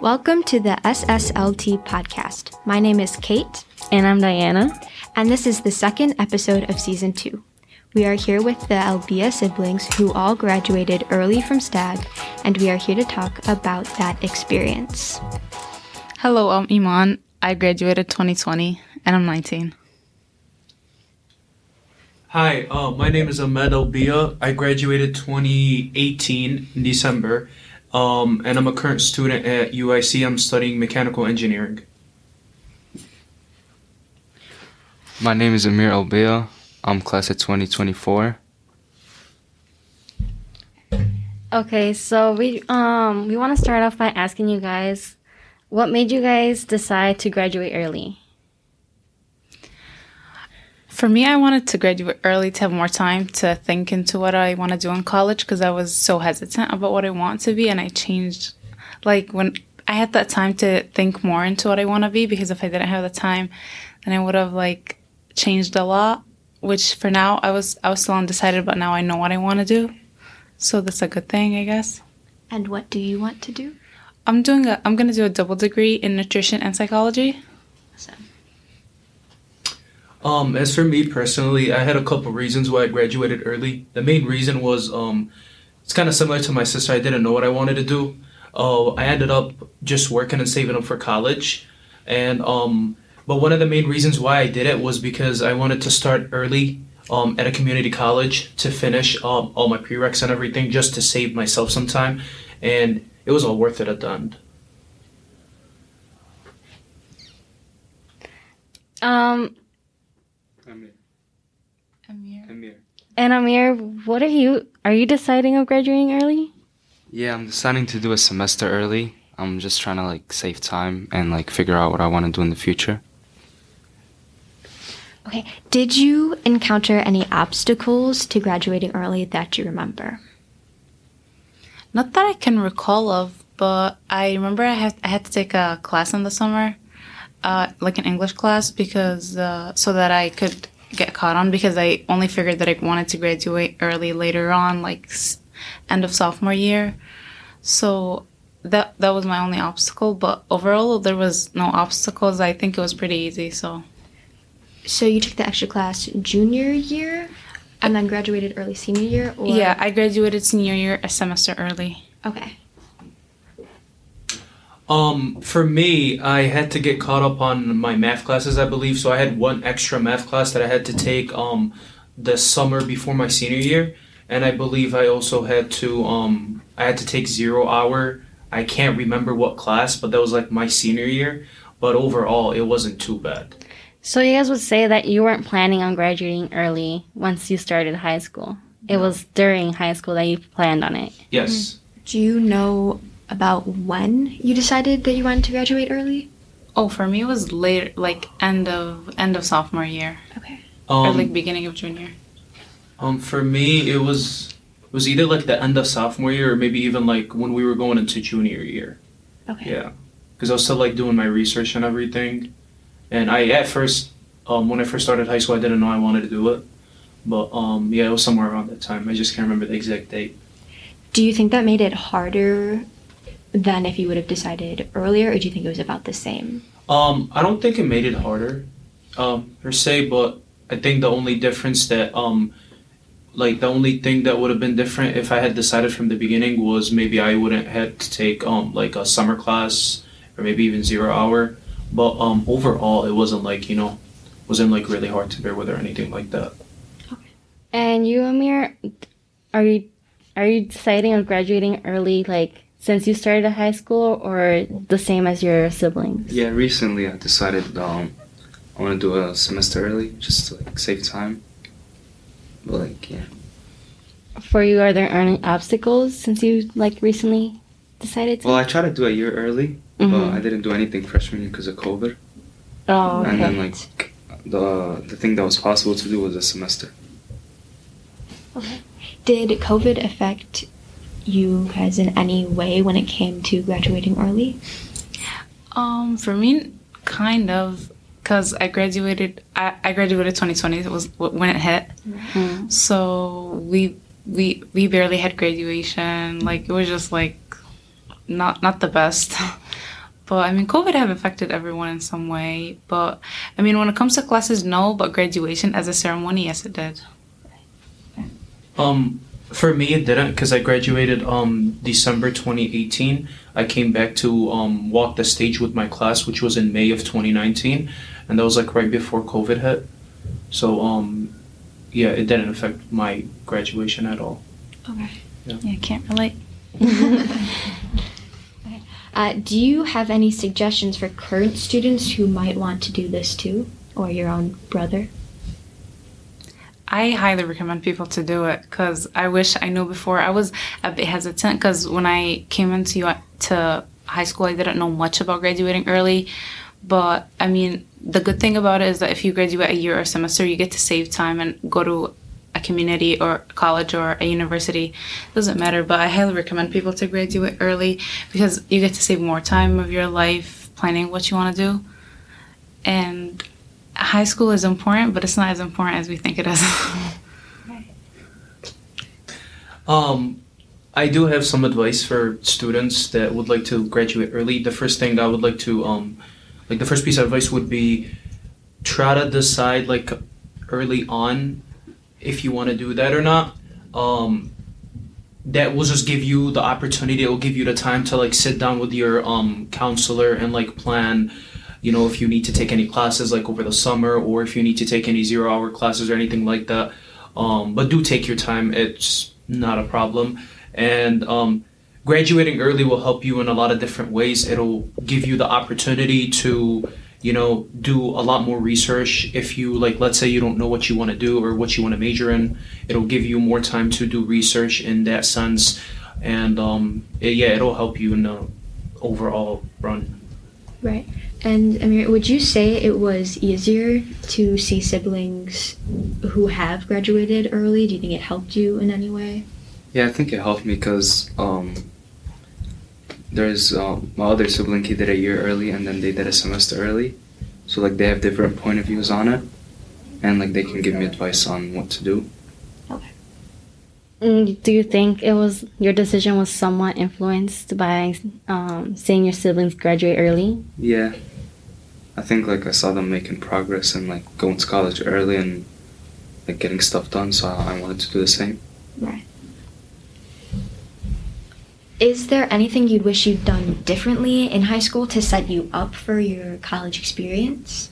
Welcome to the SSLT podcast. My name is Kate. And I'm Diana. And this is the second episode of season two. We are here with the Albia siblings who all graduated early from Stagg, and we are here to talk about that experience. Hello, I'm Iman. I graduated 2020, and I'm 19. Hi, uh, my name is Ahmed Albia. I graduated 2018 in December, um, and I'm a current student at UIC. I'm studying mechanical engineering. My name is Amir Albia. I'm class of 2024. Okay, so we um we want to start off by asking you guys what made you guys decide to graduate early? For me, I wanted to graduate early to have more time to think into what I want to do in college because I was so hesitant about what I want to be, and I changed. Like when I had that time to think more into what I want to be, because if I didn't have the time, then I would have like changed a lot. Which for now, I was I was still undecided, but now I know what I want to do, so that's a good thing, I guess. And what do you want to do? I'm doing a I'm gonna do a double degree in nutrition and psychology. Awesome. Um, as for me personally, I had a couple reasons why I graduated early. The main reason was um, it's kind of similar to my sister. I didn't know what I wanted to do. Uh, I ended up just working and saving up for college, and um, but one of the main reasons why I did it was because I wanted to start early um, at a community college to finish um, all my prereqs and everything, just to save myself some time, and it was all worth it at the end. Um Amir. Amir. Amir. And Amir, what are you are you deciding on graduating early? Yeah, I'm deciding to do a semester early. I'm just trying to like save time and like figure out what I want to do in the future. Okay. Did you encounter any obstacles to graduating early that you remember? Not that I can recall of, but I remember I had I had to take a class in the summer, uh, like an English class, because uh, so that I could get caught on because I only figured that I wanted to graduate early later on, like end of sophomore year. So that that was my only obstacle. But overall, there was no obstacles. I think it was pretty easy. So So you took the extra class junior year and then graduated early senior year? Or? yeah, I graduated senior year a semester early. Okay. Um, for me, I had to get caught up on my math classes, I believe. So I had one extra math class that I had to take um, the summer before my senior year, and I believe I also had to um, I had to take zero hour. I can't remember what class, but that was like my senior year. But overall, it wasn't too bad. So you guys would say that you weren't planning on graduating early once you started high school. It was during high school that you planned on it. Yes. Do you know about when you decided that you wanted to graduate early? Oh, for me, it was later, like end of end of sophomore year. Okay. or Um, like beginning of junior. Um, for me, it was it was either like the end of sophomore year or maybe even like when we were going into junior year. Okay. Yeah, because I was still like doing my research and everything, and I at first, um, when I first started high school, I didn't know I wanted to do it, but um, yeah, it was somewhere around that time. I just can't remember the exact date. Do you think that made it harder than if you would have decided earlier, or do you think it was about the same? Um, I don't think it made it harder, um, per se, but I think the only difference that um, like the only thing that would have been different if I had decided from the beginning was maybe I wouldn't had to take um like a summer class or maybe even zero hour. But um overall it wasn't like, you know, wasn't like really hard to bear with or anything like that. Okay. And you, Amir, are you are you deciding on graduating early, like since you started high school, or the same as your siblings? Yeah, recently I decided um, I want to do a semester early just to like save time. But like yeah, For you, are there any obstacles since you like recently decided to? well I tried to do a year early, but Mhm. I didn't do anything freshman year because of COVID. oh, okay. And then like the the thing that was possible to do was a semester. Okay. Did COVID affect you guys in any way when it came to graduating early? Um, for me, kind of, because I graduated. I, I graduated 2020. It was when it hit. Mhm. So we we we barely had graduation. Like it was just like not not the best. But I mean, COVID have affected everyone in some way. But I mean, when it comes to classes, no. But graduation as a ceremony, yes, it did. Um, for me, it didn't because I graduated um December 2018. I came back to um walk the stage with my class, which was in May of 2019, and that was like right before COVID hit. So um, yeah, it didn't affect my graduation at all. Okay. Yeah. Yeah, can't relate. Uh, do you have any suggestions for current students who might want to do this too, or your own brother? I highly recommend people to do it because I wish I knew before. I was a bit hesitant because when I came into to high school, I didn't know much about graduating early. But I mean, the good thing about it is that if you graduate a year or semester, you get to save time and go to a community or college or a university. It Doesn't matter, but I highly recommend people to graduate early because you get to save more time of your life planning what you want to do. And high school is important, but it's not as important as we think it is. Um, I do have some advice for students that would like to graduate early. The first thing I would like to um, like the first piece of advice would be try to decide like early on if you want to do that or not. Um, that will just give you the opportunity. It will give you the time to like sit down with your um counselor and like plan. You know, if you need to take any classes like over the summer, or if you need to take any zero hour classes or anything like that. Um, but do take your time. It's not a problem. And um, graduating early will help you in a lot of different ways. It'll give you the opportunity to, you know, do a lot more research. If you like, let's say you don't know what you want to do or what you want to major in, it'll give you more time to do research in that sense. And um, it- yeah, it'll help you in the overall run. Right. And Amir, would you say it was easier to see siblings who have graduated early? Do you think it helped you in any way? Yeah, I think it helped me because um, there's um, my other sibling. He did a year early, and then they did a semester early. So like they have different point of views on it, and like they can give me advice on what to do. Mm, Do you think it was your decision was somewhat influenced by um, seeing your siblings graduate early? Yeah, I think like I saw them making progress and like going to college early and like getting stuff done. So I I wanted to do the same. Right. Is there anything you'd wish you'd done differently in high school to set you up for your college experience?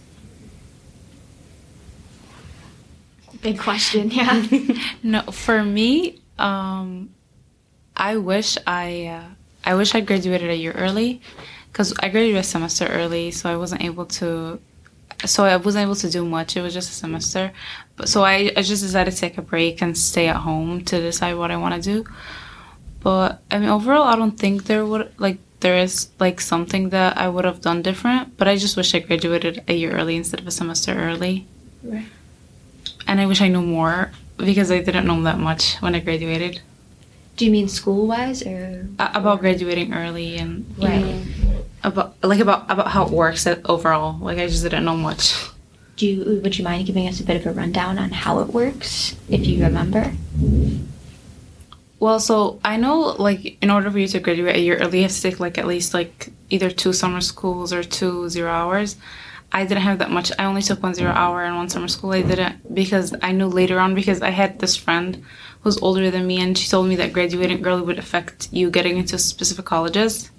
Big question, yeah. No, for me, um, I wish I uh, I wish I graduated a year early, because I graduated a semester early, so I wasn't able to. So I wasn't able to do much. It was just a semester, but so I, I just decided to take a break and stay at home to decide what I want to do. But I mean, overall, I don't think there would like there is like something that I would have done different. But I just wish I graduated a year early instead of a semester early. Right. And I wish I knew more because I didn't know that much when I graduated Do you mean school wise or? A- about graduating early and Right. about like about about how it works at- overall. Like I just didn't know much. Do you, would you mind giving us a bit of a rundown on how it works, if you remember? Well, so I know like in order for you to graduate a year early, you have to take like at least like either two summer schools or two zero hours. I didn't have that much. I only took one zero hour and one summer school. I didn't because I knew later on because I had this friend who's older than me and she told me that graduating early would affect you getting into specific colleges.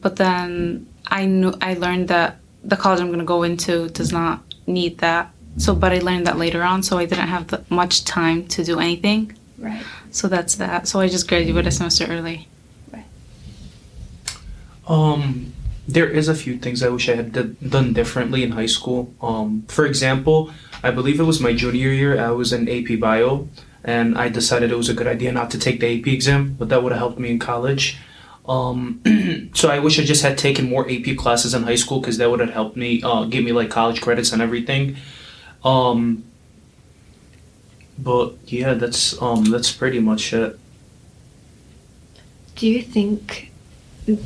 But then I knew I learned that the college I'm going to go into does not need that. So, but I learned that later on, so I didn't have that much time to do anything. Right. So that's that. So I just graduated a semester early. Right. Um, there is a few things I wish I had d- done differently in high school. Um, for example, I believe it was my junior year. I was in AP Bio, and I decided it was a good idea not to take the AP exam, but that would have helped me in college. Um, so I wish I just had taken more AP classes in high school because that would have helped me, uh, give me like college credits and everything. Um, but yeah, that's um, that's pretty much it. Do you think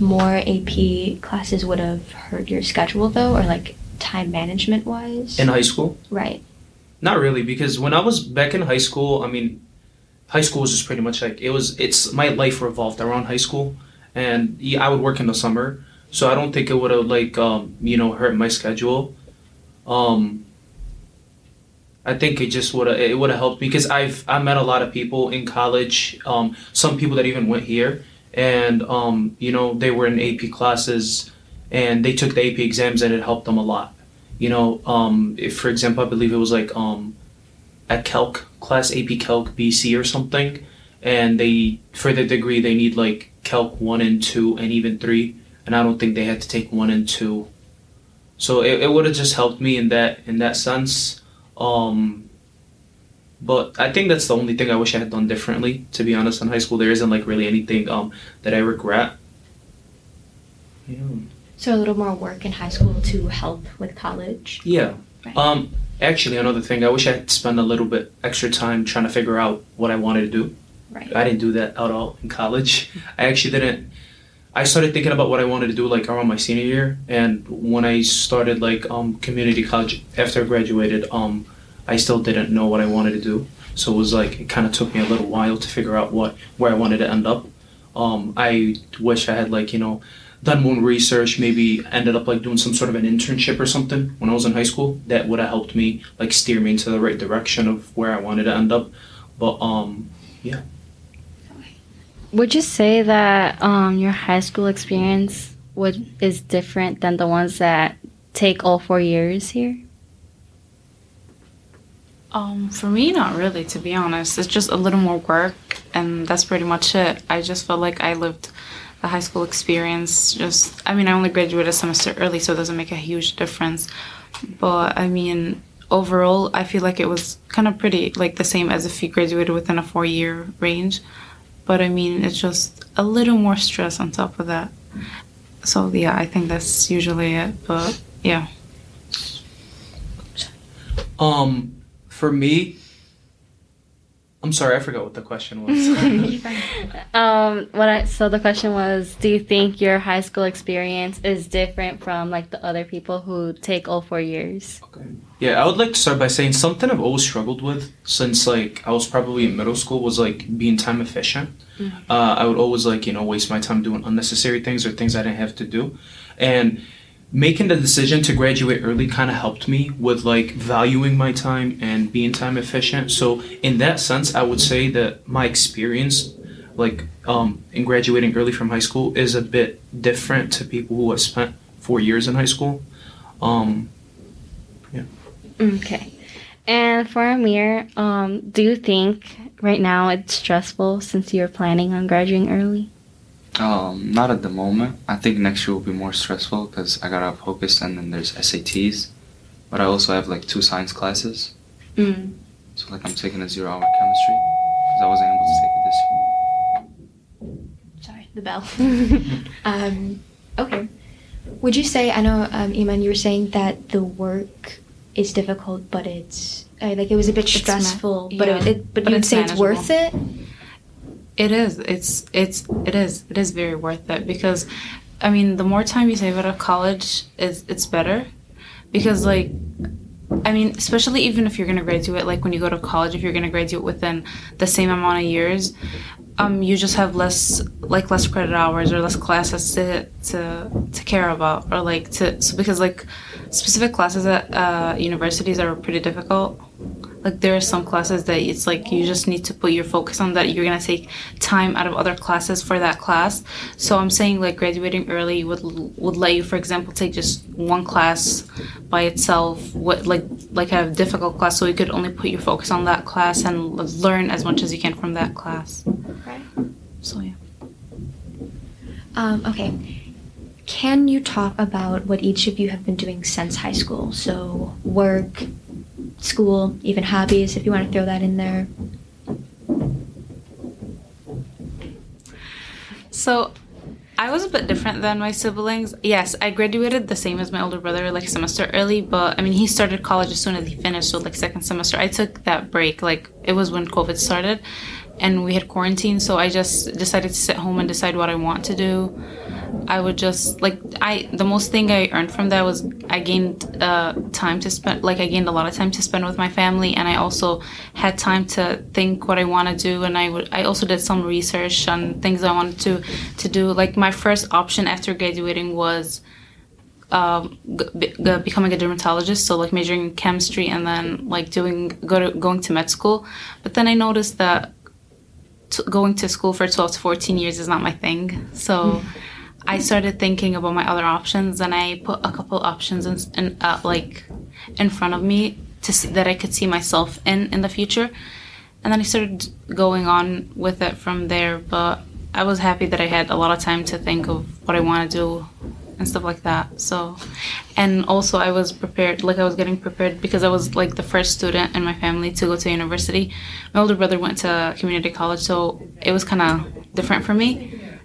more AP classes would have hurt your schedule though, or like time management wise? In high school. right. Not really, because when I was back in high school, I mean, high school was just pretty much like it was. It's my life revolved around high school, and yeah, I would work in the summer, so I don't think it would have like um, you know hurt my schedule. Um, I think it just would have it would have helped because I've I met a lot of people in college. Um, some people that even went here, and um, you know they were in AP classes, and they took the AP exams, and it helped them a lot. You know, um, if for example, I believe it was like um, at Calc class AP Calc BC or something, and they for the degree they need like Calc one and two and even three, and I don't think they had to take one and two. So it, it would have just helped me in that in that sense. Um, but I think that's the only thing I wish I had done differently. To be honest, in high school, there isn't like really anything um, that I regret. Yeah. So a little more work in high school to help with college. Yeah. Right. Um, actually, another thing, I wish I had spent a little bit extra time trying to figure out what I wanted to do. Right. I didn't do that at all in college. I actually didn't. I started thinking about what I wanted to do like around my senior year, and when I started like um, community college after I graduated, um, I still didn't know what I wanted to do. So it was like it kind of took me a little while to figure out what where I wanted to end up. Um, I wish I had like you know done more research, maybe ended up like doing some sort of an internship or something when I was in high school. That would have helped me like steer me into the right direction of where I wanted to end up. But um, yeah. Would you say that um, your high school experience would is different than the ones that take all four years here? Um, for me, not really, to be honest. It's just a little more work, and that's pretty much it. I just felt like I lived the high school experience. Just, I mean, I only graduated a semester early, so it doesn't make a huge difference. But I mean, overall, I feel like it was kind of pretty, like the same as if you graduated within a four year range. But I mean, it's just a little more stress on top of that. So yeah, I think that's usually it. But yeah. Um, for me, I'm sorry, I forgot what the question was. Um, what I so the question was, do you think your high school experience is different from like the other people who take all four years? Okay. yeah, I would like to start by saying something I've always struggled with since like I was probably in middle school was like being time efficient. Uh, I would always like you know waste my time doing unnecessary things or things I didn't have to do, and making the decision to graduate early kind of helped me with like valuing my time and being time efficient. So in that sense, I would say that my experience like um, in graduating early from high school is a bit different to people who have spent four years in high school. Um, Okay. And for Amir, um, do you think right now it's stressful since you're planning on graduating early? Um, not at the moment. I think next year will be more stressful because I gotta focus and then there's SATs. But I also have like two science classes. Mm. So like I'm taking a zero hour chemistry because I wasn't able to take it this year. Sorry, the bell. um, okay. Would you say, I know, um, Iman, you were saying that the work is difficult, but it's, uh, like, it was a bit It's ma- stressful, but, yeah, it, it, but, but you'd it's say it's worth it? It is. It's it's it is. It is very worth it because I mean the more time you save out of college is it's better because like I mean especially even if you're gonna graduate like when you go to college if you're gonna graduate within the same amount of years um you just have less like less credit hours or less classes to to to care about or like to so because like specific classes at uh, universities are pretty difficult like there are some classes that it's like you just need to put your focus on that you're gonna take time out of other classes for that class so i'm saying like graduating early would would let you for example take just one class by itself what like like a difficult class so you could only put your focus on that class and learn as much as you can from that class Right. so yeah Um, okay. Can you talk about what each of you have been doing since high school? So, work, school, even hobbies, if you want to throw that in there. So I was a bit different than my siblings. Yes, I graduated the same as my older brother, like semester early, but I mean, he started college as soon as he finished, so like second semester. I took that break, like it was when COVID started. And we had quarantine, so I just decided to sit home and decide what I want to do. I would just like I the most thing I earned from that was I gained uh, time to spend like I gained a lot of time to spend with my family and I also had time to think what I want to do and I would I also did some research on things I wanted to to do like my first option after graduating was um, g- g- becoming a dermatologist so like majoring in chemistry and then like doing go to, going to med school but then I noticed that t- going to school for 12 to 14 years is not my thing so I started thinking about my other options, and I put a couple options in, in uh, like in front of me to see, that I could see myself in in the future, and then I started going on with it from there. But I was happy that I had a lot of time to think of what I want to do and stuff like that. So, and also I was prepared, like I was getting prepared because I was like the first student in my family to go to university. My older brother went to community college, so it was kind of different for me.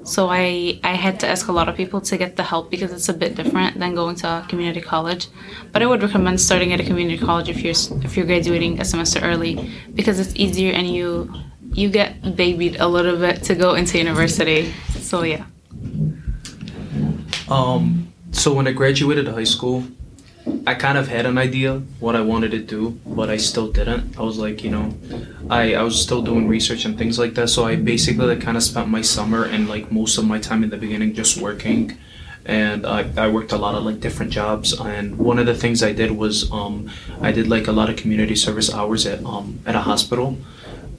So I, I had to ask a lot of people to get the help because it's a bit different than going to community college. But I would recommend starting at a community college if you're if you're graduating a semester early because it's easier and you you get babied a little bit to go into university. So yeah. Um, so when I graduated high school, I kind of had an idea what I wanted to do, but I still didn't. I was like, you know, I, I was still doing research and things like that. So I basically like kind of spent my summer and like most of my time in the beginning just working. And I, I worked a lot of like different jobs. And one of the things I did was um, I did like a lot of community service hours at um, at a hospital.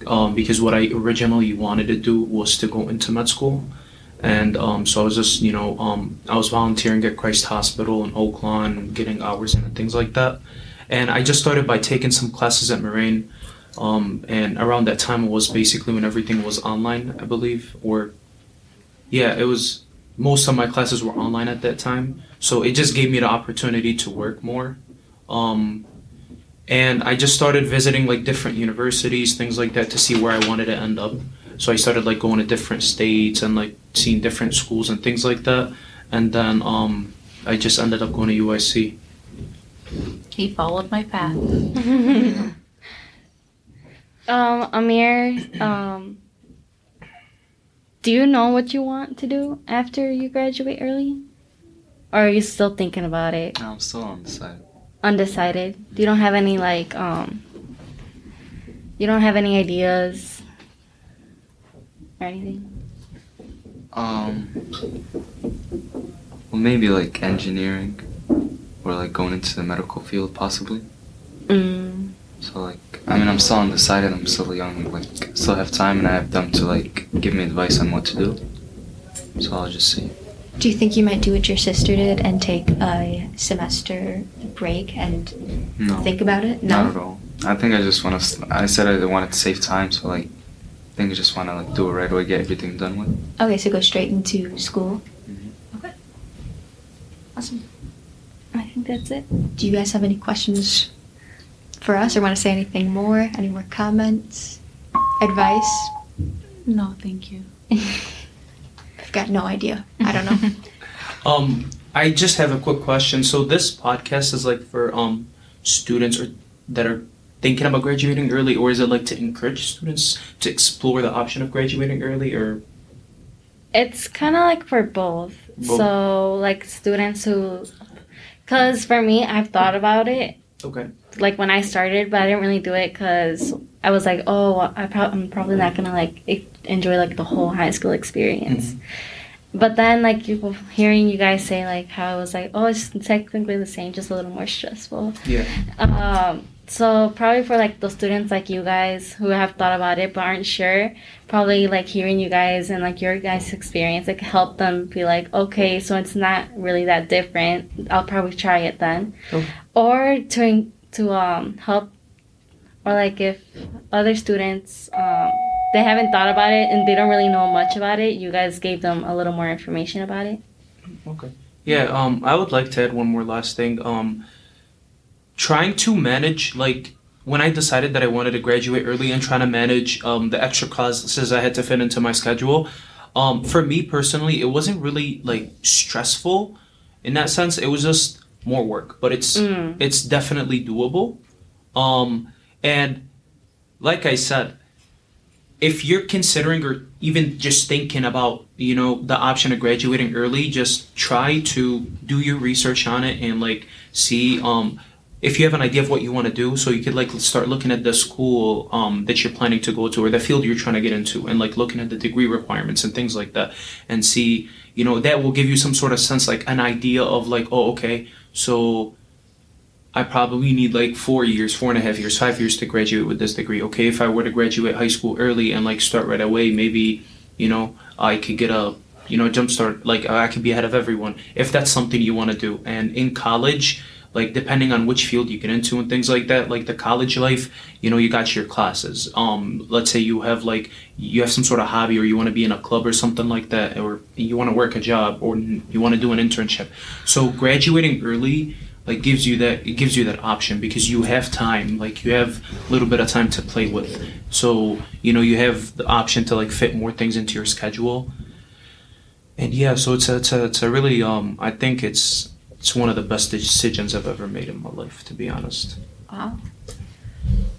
Um, because what I originally wanted to do was to go into med school and um, so I was just, you know, um, I was volunteering at Christ Hospital in Oak Lawn, getting hours in and things like that. And I just started by taking some classes at Moraine. Um, and around that time it was basically when everything was online, I believe, or yeah, it was most of my classes were online at that time. So it just gave me the opportunity to work more. Um, and I just started visiting like different universities, things like that, to see where I wanted to end up. So I started like going to different states and like seeing different schools and things like that. And then um, I just ended up going to UIC. He followed my path. Um, Amir, um, do you know what you want to do after you graduate early? Or are you still thinking about it? No, I'm still undecided. the side. Undecided? You don't have any, like, um, you don't have any ideas or anything? Um, well, maybe like engineering, or like going into the medical field, possibly. Mm. So like, I mean, I'm still undecided. I'm still young. Like, still have time, and I have them to like give me advice on what to do. So I'll just see. Do you think you might do what your sister did and take a semester break and No, think about it? No? Not at all. I think I just want to. I said I wanted to save time, so like, think I just want to like do it right away, get everything done with. Okay, so go straight into school. Mhm. Okay. Awesome. I think that's it. Do you guys have any questions for us or want to say anything more? Any more comments? Advice? No, thank you. I've got no idea. I don't know. Um, I just have a quick question. So this podcast is like for um students or that are thinking about graduating early, or is it like to encourage students to explore the option of graduating early, or It's kind of like for both. Both. So, like students who, because for me, I've thought about it okay? like when I started, but I didn't really do it because I was like, oh, I pro- I'm probably not gonna like enjoy like the whole high school experience. Mm-hmm. But then, like you hearing you guys say like how it was like, oh, it's technically the same, just a little more stressful. Yeah. Um, so probably for like the students like you guys who have thought about it but aren't sure, probably like hearing you guys and like your guys' experience, like help them be like, okay, so it's not really that different. I'll probably try it then, Okay. or to to um help, or like if other students um they haven't thought about it and they don't really know much about it, you guys gave them a little more information about it. Okay. Yeah, um, I would like to add one more last thing. Um, trying to manage, like, when I decided that I wanted to graduate early and trying to manage um, the extra classes I had to fit into my schedule, um, for me personally, it wasn't really, like, stressful in that sense. It was just more work, but it's Mm. it's definitely doable. Um, and like I said, if you're considering or even just thinking about you know the option of graduating early just try to do your research on it and like see um if you have an idea of what you want to do. So you could like start looking at the school um, that you're planning to go to or the field you're trying to get into and like looking at the degree requirements and things like that and see you know that will give you some sort of sense like an idea of like oh okay so I probably need like four years, four and a half years, five years to graduate with this degree. Okay, if I were to graduate high school early and like start right away, maybe, you know, I could get a, you know, jump start, like I could be ahead of everyone if that's something you want to do. And in college, like depending on which field you get into and things like that, like the college life, you know, you got your classes. Um, let's say you have like, you have some sort of hobby or you want to be in a club or something like that, or you want to work a job or you want to do an internship. So graduating early, like gives you that it gives you that option because you have time like you have a little bit of time to play with so you know you have the option to like fit more things into your schedule and yeah so it's a, it's a, it's a really um i think it's it's one of the best decisions i've ever made in my life to be honest Wow.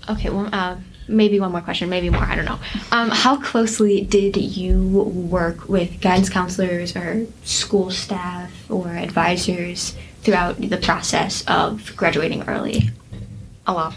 Okay, well, uh, maybe one more question, maybe more, I don't know. Um, how closely did you work with guidance counselors or school staff or advisors throughout the process of graduating early? A lot.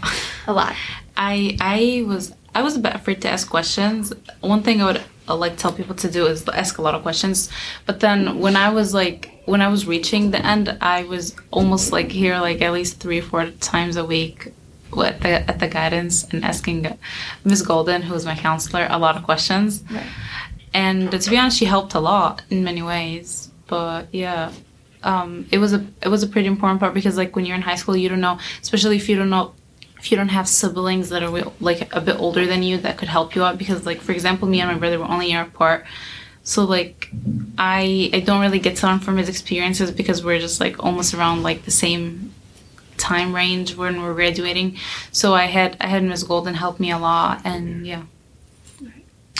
A lot. I I was I was a bit afraid to ask questions. One thing I would uh, like tell people to do is ask a lot of questions. But then when I was like when I was reaching the end, I was almost like here like at least three or four times a week at the at the guidance and asking Miss Golden, who was my counselor, a lot of questions. Right. And to be honest, she helped a lot in many ways. But yeah, um, it was a it was a pretty important part because like when you're in high school, you don't know, especially if you don't know if you don't have siblings that are like a bit older than you that could help you out because like for example me and my brother were only a year apart. So like i i don't really get to learn from his experiences because we're just like almost around like the same time range when we're graduating. So i had i had miss golden help me a lot and yeah.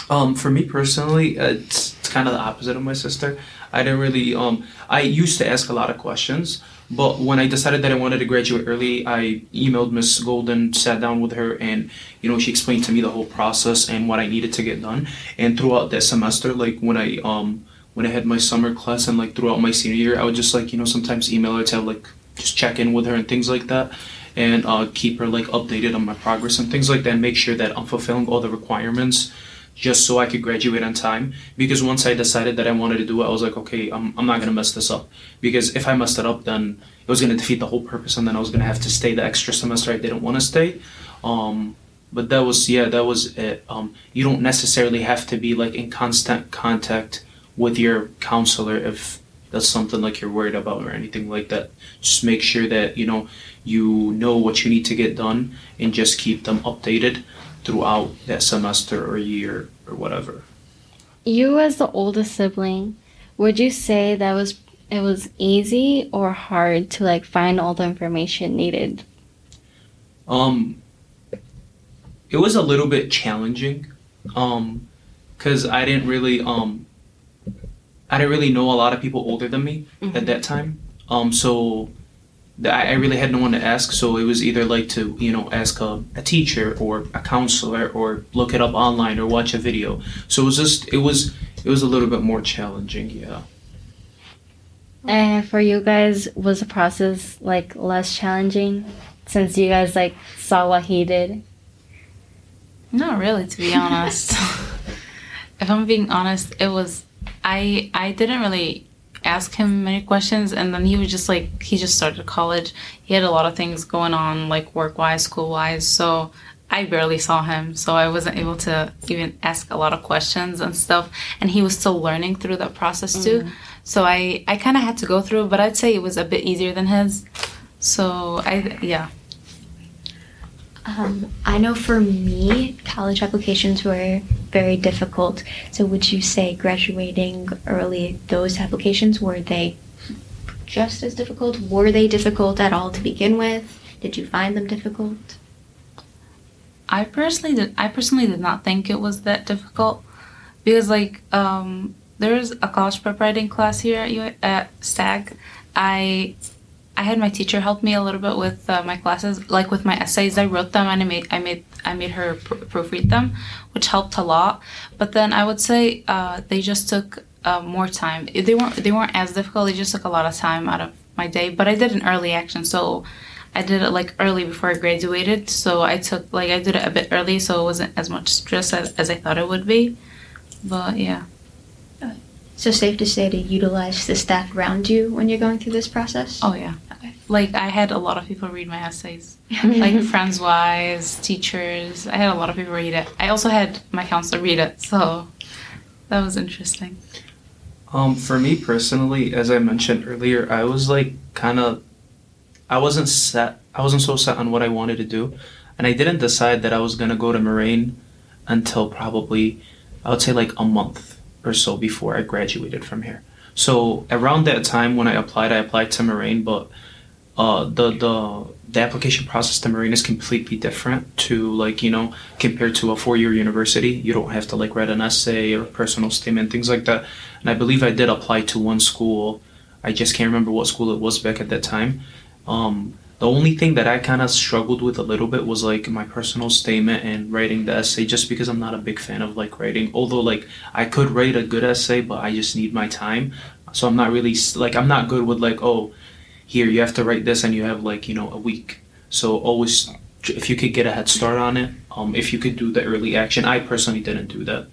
Um, for me personally, uh, it's, it's kind of the opposite of my sister. I didn't really. Um, I used to ask a lot of questions, but when I decided that I wanted to graduate early, I emailed Miss Golden, sat down with her, and you know she explained to me the whole process and what I needed to get done. And throughout that semester, like when I um when I had my summer class and like throughout my senior year, I would just like you know sometimes email her to have, like just check in with her and things like that and uh, keep her like updated on my progress and things like that and make sure that i'm fulfilling all the requirements just so i could graduate on time. Because once i decided that i wanted to do it i was like okay i'm, I'm not to mess this up. Because if i messed it up then it was to defeat the whole purpose and then i was to have to stay the extra semester i didn't want to stay. Um, but that was yeah that was it. Um, you don't necessarily have to be like in constant contact with your counselor if that's something like you're worried about or anything like that. Just make sure that you know you know what you need to get done and just keep them updated throughout that semester or year or whatever? You as the oldest sibling, would you say that was it was easy or hard to like find all the information needed? um it was a little bit challenging um because i didn't really um i didn't really know a lot of people older than me at that time. Um so I I really had no one to ask, so it was either like to you know ask a, a teacher or a counselor or look it up online or watch a video. So it was just it was it was a little bit more challenging, yeah. And for you guys, was the process like less challenging since you guys like saw what he did? Not really, to be honest. if I'm being honest, it was I I didn't really ask him many questions and then he was just like he just started college. He had a lot of things going on like work wise, school wise, so I barely saw him, so I wasn't able to even ask a lot of questions and stuff. And he was still learning through that process too. Mm. So I I kind of had to go through, but I'd say it was a bit easier than his. So I yeah. Um, I know for me, college applications were very difficult. So, would you say graduating early, those applications were they just as difficult? Were they difficult at all to begin with? Did you find them difficult? I personally did. I personally did not think it was that difficult because, like, um, there's a college prep writing class here at, U- at Stagg. I I had my teacher help me a little bit with uh, my classes, like with my essays. I wrote them and I made I made I made her pr- proofread them, which helped a lot. But then I would say uh, they just took uh, more time. They weren't they weren't as difficult. They just took a lot of time out of my day. But I did an early action, so I did it like early before I graduated. So I took like I did it a bit early, so it wasn't as much stress as, as I thought it would be. But yeah. So safe to say to utilize the staff around you when you're going through this process. Oh yeah. Okay. Like I had a lot of people read my essays. like friends wise, teachers. I had a lot of people read it. I also had my counselor read it, so that was interesting. Um, for me personally, as I mentioned earlier, I was like kind of, I wasn't set. I wasn't so set on what I wanted to do, and I didn't decide that I was gonna go to Moraine until probably, I would say like a month or so before I graduated from here. So around that time when I applied, I applied to Moraine, but uh, the the the application process to Moraine is completely different to like you know compared to a four year university. You don't have to like write an essay or personal statement things like that. And I believe I did apply to one school. I just can't remember what school it was back at that time. Um, the only thing that I kind of struggled with a little bit was like my personal statement and writing the essay, just because I'm not a big fan of like writing. Although like I could write a good essay, but I just need my time. So I'm not really like I'm not good with like oh here you have to write this and you have like you know a week so always if you could get a head start on it um, if you could do the early action i personally didn't do that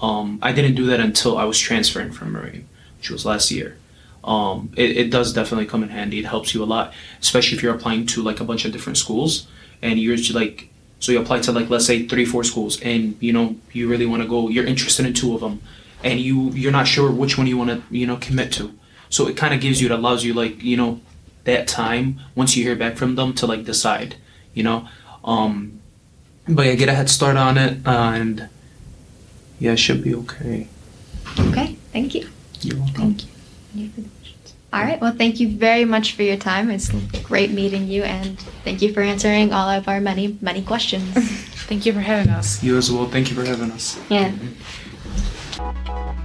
um, i didn't do that until i was transferring from Moraine which was last year um, it, it does definitely come in handy it helps you a lot especially if you're applying to like a bunch of different schools and you're like so you apply to like let's say three four schools and you know you really want to go you're interested in two of them and you you're not sure which one you want to you know commit to so it kind of gives you it allows you like you know that time once you hear back from them to like decide, you know. Um, but yeah, get a head start on it, uh, and yeah, it should be okay. Okay. Thank you. You're welcome. Thank you. All right. Well, thank you very much for your time. It's great meeting you, and thank you for answering all of our many, many questions. Thank you for having us. You as well. Thank you for having us. Yeah. Mm-hmm.